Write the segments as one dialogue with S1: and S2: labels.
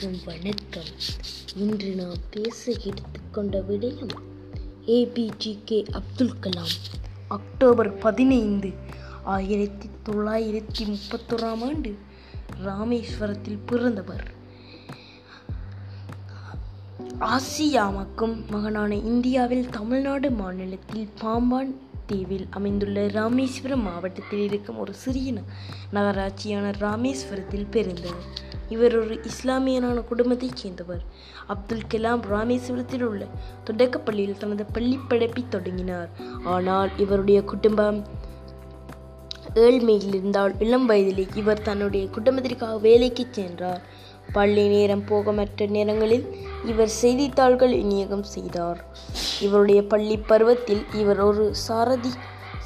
S1: அனைவருக்கும் வணக்கம். இன்று நாம் பேச எடுத்துக்கொண்ட விடயம் ஏபிஜிகே அப்துல் கலாம். அக்டோபர் பதினைந்து ஆயிரத்தி தொள்ளாயிரத்தி முப்பத்தோராம் ஆண்டு ராமேஸ்வரத்தில் பிறந்தவர். ஆசியாவுக்கும் மகனான இந்தியாவில் தமிழ்நாடு மாநிலத்தில் பாம்பான் தீவில் அமைந்துள்ள ராமேஸ்வரம் மாவட்டத்தில் இருக்கும் ஒரு சிறிய ந- நகராட்சியான ராமேஸ்வரத்தில் பிறந்தவர். இவர் ஒரு இஸ்லாமியனான குடும்பத்தைச் சேர்ந்தவர். அப்துல் கலாம் ராமேஸ்வரத்தில் உள்ள தொடக்கப்பள்ளியில் தனது பள்ளிப் தொடங்கினார். ஆனால் இவருடைய குடும்பம் ஏழ்மையில் இருந்தால் இளம் வயதிலே இவர் தன்னுடைய குடும்பத்திற்காக வேலைக்கு சென்றார். பள்ளி நேரம் போக மற்ற நேரங்களில் இவர் செய்தித்தாள்கள் விநியோகம் செய்தார். இவருடைய பள்ளி பருவத்தில் இவர் ஒரு சாரதி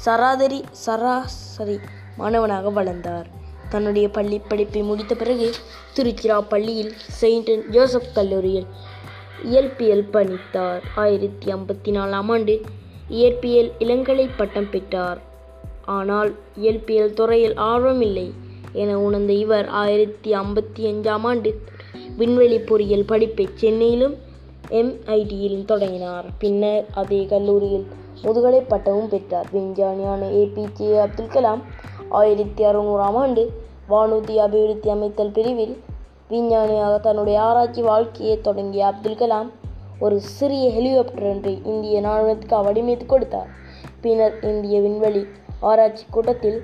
S1: சராதரி சராசரி மாணவனாக வளர்ந்தார். தன்னுடைய பள்ளி படிப்பை முடித்த பிறகு திருச்சிராப்பள்ளியில் செயின்ட் ஜோசப் கல்லூரியில் இயற்பியல் பணித்தார். ஆயிரத்தி ஐம்பத்தி நாலாம் ஆண்டு இயற்பியல் இளங்கலை பட்டம் பெற்றார். ஆனால் இயற்பியல் துறையில் ஆர்வமில்லை என உணர்ந்த இவர் ஆயிரத்தி ஐம்பத்தி அஞ்சாம் ஆண்டு விண்வெளி பொறியியல் படிப்பை சென்னையிலும் எம்ஐடியில் தொடங்கினார். பின்னர் அதே கல்லூரியில் முதுகலை பட்டமும் பெற்றார். விஞ்ஞானியான ஏபிஜே அப்துல் கலாம் ஆயிரத்தி அறுநூறாம் ஆண்டு வானூர்தி அபிவிருத்தி அமைத்தல் பிரிவில் விஞ்ஞானியாக தன்னுடைய ஆராய்ச்சி வாழ்க்கையை தொடங்கிய அப்துல் கலாம் ஒரு சிறிய ஹெலிகாப்டர் ஒன்றை இந்திய ராணுவத்துக்கு வடிவமைத்து கொடுத்தார். பின்னர் இந்திய விண்வெளி ஆராய்ச்சி கூட்டத்தில்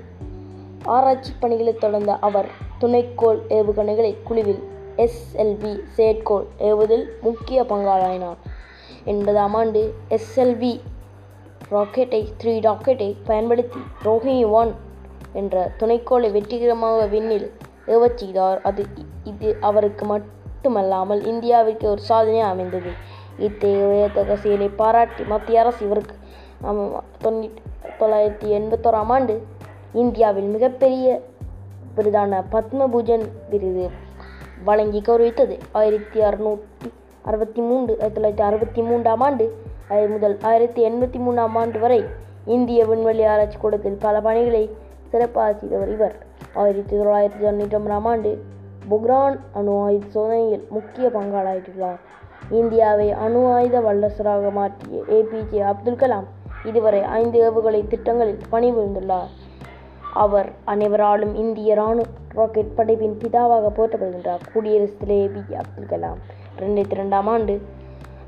S1: ஆராய்ச்சி பணிகளை தொடர்ந்த அவர் துணைக்கோள் ஏவுகணைகளை குழுவில் எஸ்எல்வி செயற்கோள் ஏவுதல் முக்கிய பங்காளினார் எண்பதாம் ஆண்டு எஸ்எல்வி ராக்கெட்டை த்ரீ ராக்கெட்டை பயன்படுத்தி ரோஹிணி ஒன் என்ற துணைக்கோளை வெற்றிகரமாக விண்ணில் ஏவச் செய்தார். அது இது அவருக்கு மட்டுமல்லாமல் இந்தியாவிற்கு ஒரு சாதனை அமைந்தது. இத்தகைய செயலை பாராட்டி மத்திய அரசு இவருக்கு தொண்ணூற்றி தொள்ளாயிரத்தி எண்பத்தோராம் ஆண்டு இந்தியாவில் மிகப்பெரிய விருதான பத்மபூஜன் விருது. வழங்கி கௌரவித்தது ஆயிரத்தி அறுநூற்றி அறுபத்தி மூன்று ஆயிரத்தி தொள்ளாயிரத்தி அறுபத்தி மூன்றாம் ஆண்டு முதல் ஆயிரத்தி எண்பத்தி மூணாம் ஆண்டு வரை இந்திய விண்வெளி ஆராய்ச்சி கூடத்தில் பல பணிகளை சிறப்பாக செய்தவர் இவர். ஆயிரத்தி தொள்ளாயிரத்தி தொண்ணூற்றி ஒன்பதாம் ஆண்டு புக்ரான் அணு ஆயுத சோதனையில் முக்கிய பங்காளாயிட்டுள்ளார் இந்தியாவை அணு ஆயுத வல்லரசராக மாற்றிய ஏபிஜே அப்துல் கலாம் இதுவரை ஐந்து ஏவுகணை திட்டங்களில் பணிபுரிந்துள்ளார். அவர் அனைவராலும் இந்திய ராணுவ ராக்கெட் படைப்பின் பிதாவாக போற்றப்படுகின்றார். குடியரசு தலைவர் ஏபிஜே அப்துல் கலாம். ரெண்டாயிரத்தி ரெண்டாம் ஆண்டு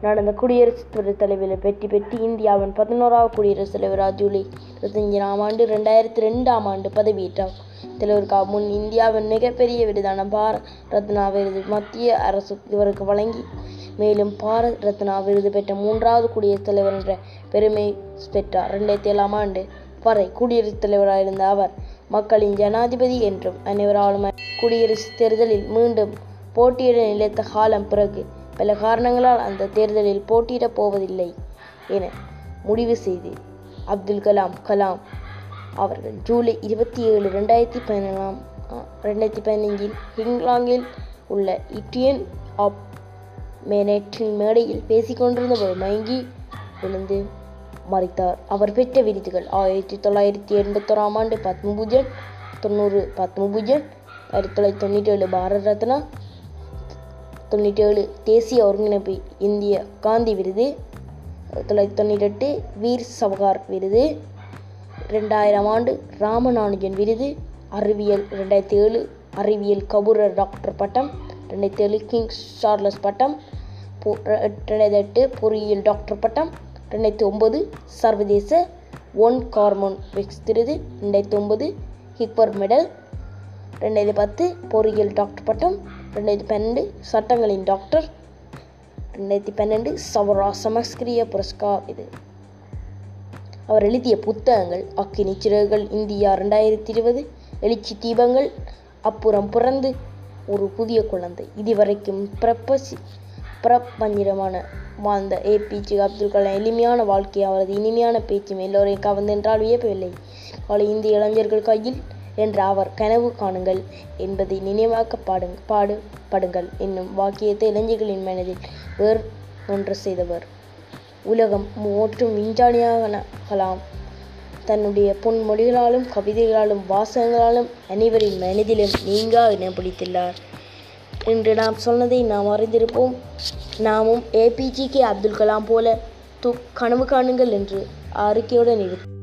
S1: நடந்த குடியரசுத் துறை தலைவரில் வெற்றி பெற்று இந்தியாவின் பதினோராவது குடியரசுத் தலைவராக ஜூலை இருபத்தஞ்சாம் ஆண்டு ரெண்டாயிரத்தி ரெண்டாம் ஆண்டு பதவியேற்றார். தலைவருக்காக முன் இந்தியாவின் மிகப்பெரிய விருதான பாரத் ரத்னா விருது மத்திய அரசு இவருக்கு வழங்கி மேலும் பாரத் ரத்னா விருது பெற்ற மூன்றாவது குடியரசுத் தலைவர் என்ற பெருமை பெற்றார். ரெண்டாயிரத்தி ஏழாம் ஆண்டு வரை குடியரசுத் தலைவராக இருந்த அவர் மக்களின் ஜனாதிபதி என்றும் அனைவராலும் குடியரசுத் தேர்தலில் மீண்டும் போட்டியிட நிலைத்த காலம் பிறகு பல காரணங்களால் அந்த தேர்தலில் போட்டியிடப் போவதில்லை என முடிவு செய்து அப்துல் கலாம் கலாம் அவர்கள் ஜூலை இருபத்தி ஏழு ரெண்டாயிரத்தி பதினேழாம் ரெண்டாயிரத்தி பதினைஞ்சில் ஹிங்லாங்கில் உள்ள இட்டியன் ஆப் மேனேற்றின் மேடையில் பேசிக்கொண்டிருந்த போது மயங்கி விழுந்து மறைத்தார். அவர் பெற்ற விருதுகள் ஆயிரத்தி தொள்ளாயிரத்தி எண்பத்தோராம் ஆண்டு பத்மபூஜன் தொண்ணூறு பத்மபூஜன் ஆயிரத்தி தொள்ளாயிரத்தி தொண்ணூற்றி ஏழு பாரத ரத்னா தொண்ணூற்றி ஏழு தேசிய ஒருங்கிணைப்பு இந்திய காந்தி விருது ஆயிரத்தி தொள்ளாயிரத்தி தொண்ணூற்றி எட்டு வீர் சவகார் விருது ரெண்டாயிரம் ஆண்டு ராமநானுஜன் விருது அறிவியல் ரெண்டாயிரத்தி ஏழு அறிவியல் கபூரர் டாக்டர் பட்டம் ரெண்டாயிரத்தி ஏழு கிங் சார்லஸ் பட்டம் ரெண்டாயிரத்தி எட்டு பொறியியல் டாக்டர் பட்டம் ரெண்டாயிரத்தி ஒம்பது சர்வதேச ஒன் கார்மோன் வெக்ஸ் விருது ரெண்டாயிரத்தி ஒம்பது ஹிக்பர் மெடல் ரெண்டாயிரத்தி பத்து பொறியியல் டாக்டர் பட்டம் ரெண்டாயிரத்தி பன்னெண்டு சட்டங்களின் டாக்டர் ரெண்டாயிரத்தி பன்னெண்டு சவரா சமஸ்கிரிய புரஸ்கார் இது. அவர் எழுதிய புத்தகங்கள் அக்கினி சிறகுகள் இந்தியா ரெண்டாயிரத்தி இருபது எழுச்சி தீபங்கள் அப்புறம் பிறந்து ஒரு புதிய குழந்தை. இதுவரைக்கும் பிரபசி பிரபஞ்சமான வாழ்ந்த ஏபிஜே அப்துல் கலாம் எளிமையான வாழ்க்கை அவரது இனிமையான பேச்சும் எல்லோரையும் கவர்ந்தென்றால் வியப்பவில்லை. பல இந்திய இளைஞர்கள் கையில் என்ற அவர் கனவு காணுங்கள் என்பதை நினைவாக்க பாடு பாடுபடுங்கள் என்னும் வாக்கியத்தை இளைஞர்களின் மனதில் வேறு ஒன்று செய்தவர். உலகம் மற்றும் விஞ்ஞானியாகலாம் தன்னுடைய பொன்மொழிகளாலும் கவிதைகளாலும் வாசகங்களாலும் அனைவரின் மனதிலும் நீங்கா இடம் பிடித்துள்ளார். என்று நாம் சொன்னதை நாம் அறிந்திருப்போம். நாமும் ஏபிஜிகே அப்துல் கலாம் போல து கனவு காணுங்கள் என்று அறிக்கையுடன் இருக்கும்